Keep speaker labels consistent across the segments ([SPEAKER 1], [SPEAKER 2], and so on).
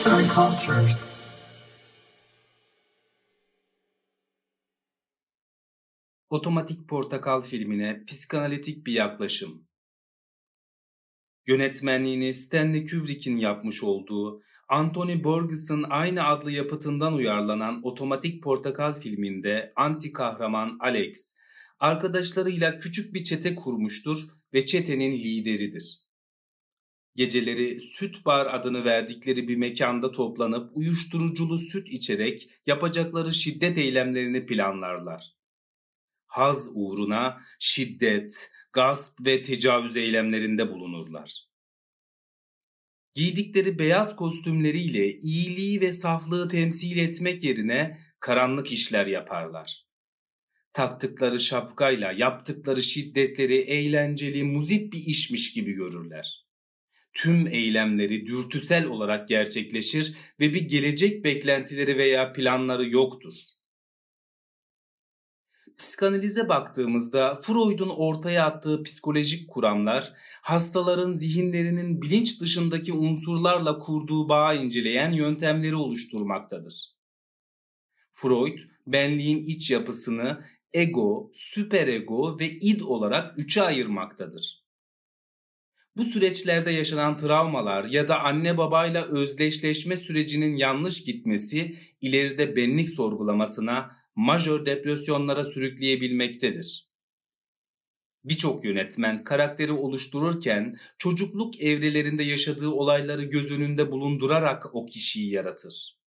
[SPEAKER 1] Arts and Cultures.
[SPEAKER 2] Otomatik Portakal filmine psikanalitik bir yaklaşım. Yönetmenliğini Stanley Kubrick'in yapmış olduğu Anthony Burgess'ın aynı adlı yapıtından uyarlanan Otomatik Portakal filminde anti kahraman Alex, arkadaşlarıyla küçük bir çete kurmuştur ve çetenin lideridir. Geceleri Süt Bar adını verdikleri bir mekanda toplanıp uyuşturuculu süt içerek yapacakları şiddet eylemlerini planlarlar. Haz uğruna şiddet, gasp ve tecavüz eylemlerinde bulunurlar. Giydikleri beyaz kostümleriyle iyiliği ve saflığı temsil etmek yerine karanlık işler yaparlar. Taktıkları şapkayla yaptıkları şiddetleri eğlenceli, muzip bir işmiş gibi görürler. Tüm eylemleri dürtüsel olarak gerçekleşir ve bir gelecek beklentileri veya planları yoktur. Psikanalize baktığımızda Freud'un ortaya attığı psikolojik kuramlar hastaların zihinlerinin bilinç dışındaki unsurlarla kurduğu bağı inceleyen yöntemleri oluşturmaktadır. Freud, benliğin iç yapısını ego, süperego ve id olarak üçe ayırmaktadır. Bu süreçlerde yaşanan travmalar ya da anne babayla özdeşleşme sürecinin yanlış gitmesi ileride benlik sorgulamasına, majör depresyonlara sürükleyebilmektedir. Birçok yönetmen karakteri oluştururken çocukluk evrelerinde yaşadığı olayları göz önünde bulundurarak o kişiyi yaratır.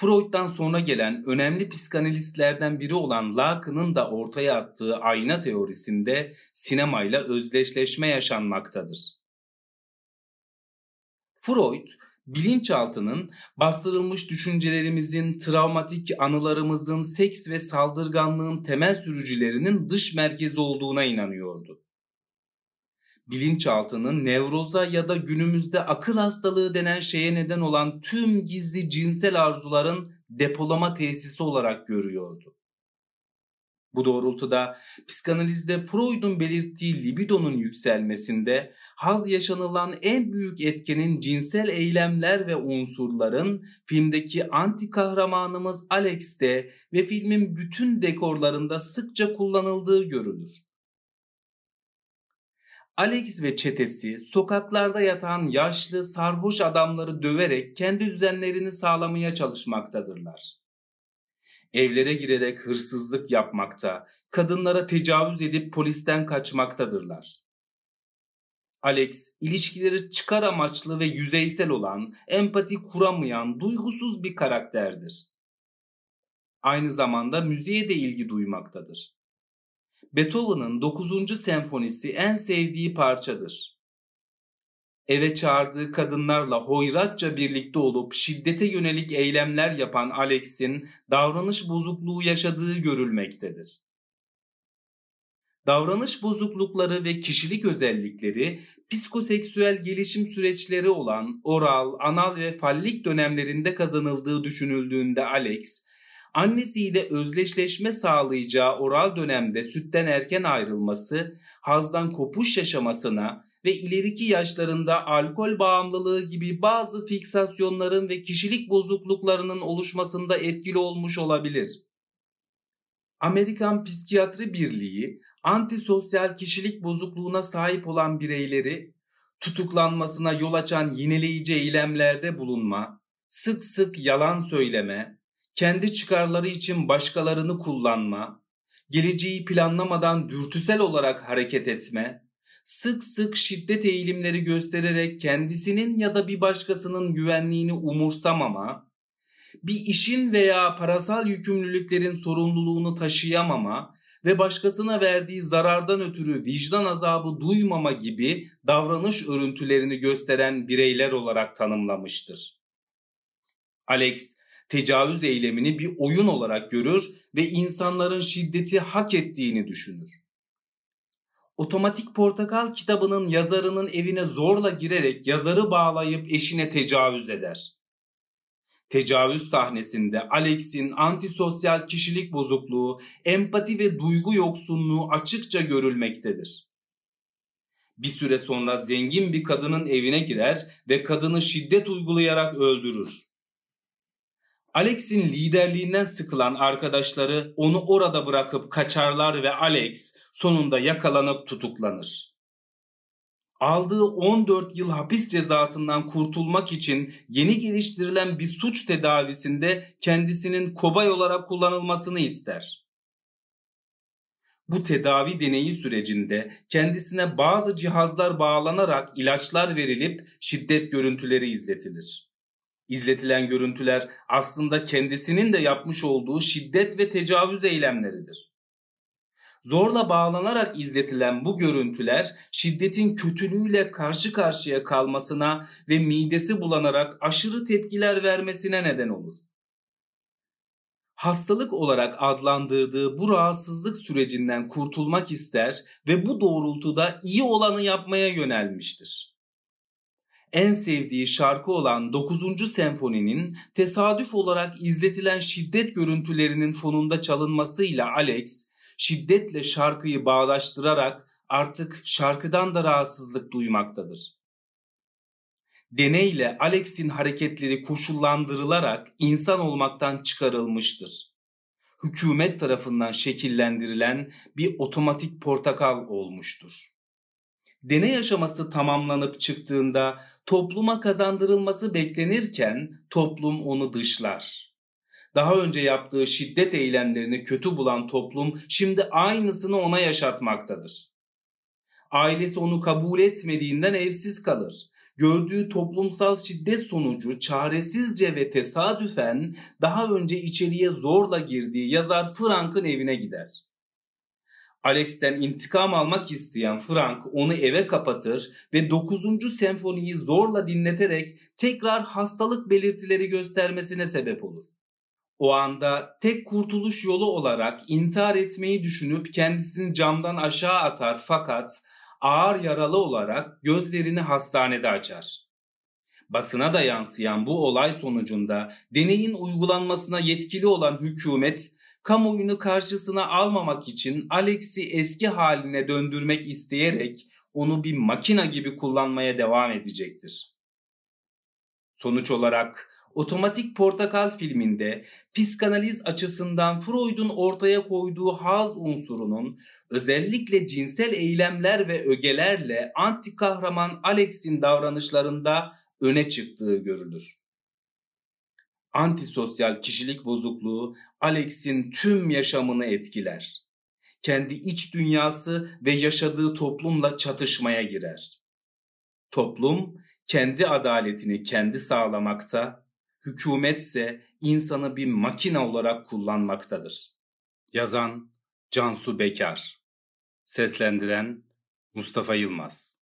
[SPEAKER 2] Freud'dan sonra gelen önemli psikanalistlerden biri olan Lacan'ın da ortaya attığı ayna teorisinde sinemayla özdeşleşme yaşanmaktadır. Freud, bilinçaltının bastırılmış düşüncelerimizin, travmatik anılarımızın, seks ve saldırganlığın temel sürücülerinin dış merkezi olduğuna inanıyordu. Bilinçaltının nevroza ya da günümüzde akıl hastalığı denen şeye neden olan tüm gizli cinsel arzuların depolama tesisi olarak görüyordu. Bu doğrultuda psikanalizde Freud'un belirttiği libidonun yükselmesinde haz yaşanılan en büyük etkenin cinsel eylemler ve unsurların filmdeki anti kahramanımız Alex'te ve filmin bütün dekorlarında sıkça kullanıldığı görülür. Alex ve çetesi sokaklarda yatan yaşlı sarhoş adamları döverek kendi düzenlerini sağlamaya çalışmaktadırlar evlere girerek hırsızlık yapmakta, kadınlara tecavüz edip polisten kaçmaktadırlar. Alex, ilişkileri çıkar amaçlı ve yüzeysel olan, empati kuramayan, duygusuz bir karakterdir. Aynı zamanda müziğe de ilgi duymaktadır. Beethoven'ın 9. senfonisi en sevdiği parçadır eve çağırdığı kadınlarla hoyratça birlikte olup şiddete yönelik eylemler yapan Alex'in davranış bozukluğu yaşadığı görülmektedir. Davranış bozuklukları ve kişilik özellikleri psikoseksüel gelişim süreçleri olan oral, anal ve fallik dönemlerinde kazanıldığı düşünüldüğünde Alex, annesiyle özleşleşme sağlayacağı oral dönemde sütten erken ayrılması, hazdan kopuş yaşamasına ve ileriki yaşlarında alkol bağımlılığı gibi bazı fiksasyonların ve kişilik bozukluklarının oluşmasında etkili olmuş olabilir. Amerikan Psikiyatri Birliği antisosyal kişilik bozukluğuna sahip olan bireyleri tutuklanmasına yol açan yineleyici eylemlerde bulunma, sık sık yalan söyleme, kendi çıkarları için başkalarını kullanma, geleceği planlamadan dürtüsel olarak hareket etme, sık sık şiddet eğilimleri göstererek kendisinin ya da bir başkasının güvenliğini umursamama, bir işin veya parasal yükümlülüklerin sorumluluğunu taşıyamama ve başkasına verdiği zarardan ötürü vicdan azabı duymama gibi davranış örüntülerini gösteren bireyler olarak tanımlamıştır. Alex, tecavüz eylemini bir oyun olarak görür ve insanların şiddeti hak ettiğini düşünür. Otomatik Portakal kitabının yazarının evine zorla girerek yazarı bağlayıp eşine tecavüz eder. Tecavüz sahnesinde Alex'in antisosyal kişilik bozukluğu, empati ve duygu yoksunluğu açıkça görülmektedir. Bir süre sonra zengin bir kadının evine girer ve kadını şiddet uygulayarak öldürür. Alex'in liderliğinden sıkılan arkadaşları onu orada bırakıp kaçarlar ve Alex sonunda yakalanıp tutuklanır. Aldığı 14 yıl hapis cezasından kurtulmak için yeni geliştirilen bir suç tedavisinde kendisinin kobay olarak kullanılmasını ister. Bu tedavi deneyi sürecinde kendisine bazı cihazlar bağlanarak ilaçlar verilip şiddet görüntüleri izletilir. İzletilen görüntüler aslında kendisinin de yapmış olduğu şiddet ve tecavüz eylemleridir. Zorla bağlanarak izletilen bu görüntüler şiddetin kötülüğüyle karşı karşıya kalmasına ve midesi bulanarak aşırı tepkiler vermesine neden olur. Hastalık olarak adlandırdığı bu rahatsızlık sürecinden kurtulmak ister ve bu doğrultuda iyi olanı yapmaya yönelmiştir en sevdiği şarkı olan 9. senfoninin tesadüf olarak izletilen şiddet görüntülerinin fonunda çalınmasıyla Alex şiddetle şarkıyı bağdaştırarak artık şarkıdan da rahatsızlık duymaktadır. Deneyle Alex'in hareketleri koşullandırılarak insan olmaktan çıkarılmıştır. Hükümet tarafından şekillendirilen bir otomatik portakal olmuştur deney aşaması tamamlanıp çıktığında topluma kazandırılması beklenirken toplum onu dışlar. Daha önce yaptığı şiddet eylemlerini kötü bulan toplum şimdi aynısını ona yaşatmaktadır. Ailesi onu kabul etmediğinden evsiz kalır. Gördüğü toplumsal şiddet sonucu çaresizce ve tesadüfen daha önce içeriye zorla girdiği yazar Frank'ın evine gider. Alex'ten intikam almak isteyen Frank onu eve kapatır ve 9. senfoniyi zorla dinleterek tekrar hastalık belirtileri göstermesine sebep olur. O anda tek kurtuluş yolu olarak intihar etmeyi düşünüp kendisini camdan aşağı atar fakat ağır yaralı olarak gözlerini hastanede açar. Basına da yansıyan bu olay sonucunda deneyin uygulanmasına yetkili olan hükümet kamuoyunu karşısına almamak için Alex'i eski haline döndürmek isteyerek onu bir makina gibi kullanmaya devam edecektir. Sonuç olarak Otomatik Portakal filminde psikanaliz açısından Freud'un ortaya koyduğu haz unsurunun özellikle cinsel eylemler ve ögelerle anti kahraman Alex'in davranışlarında öne çıktığı görülür antisosyal kişilik bozukluğu Alex'in tüm yaşamını etkiler. Kendi iç dünyası ve yaşadığı toplumla çatışmaya girer. Toplum kendi adaletini kendi sağlamakta, hükümetse insanı bir makine olarak kullanmaktadır. Yazan Cansu Bekar Seslendiren Mustafa Yılmaz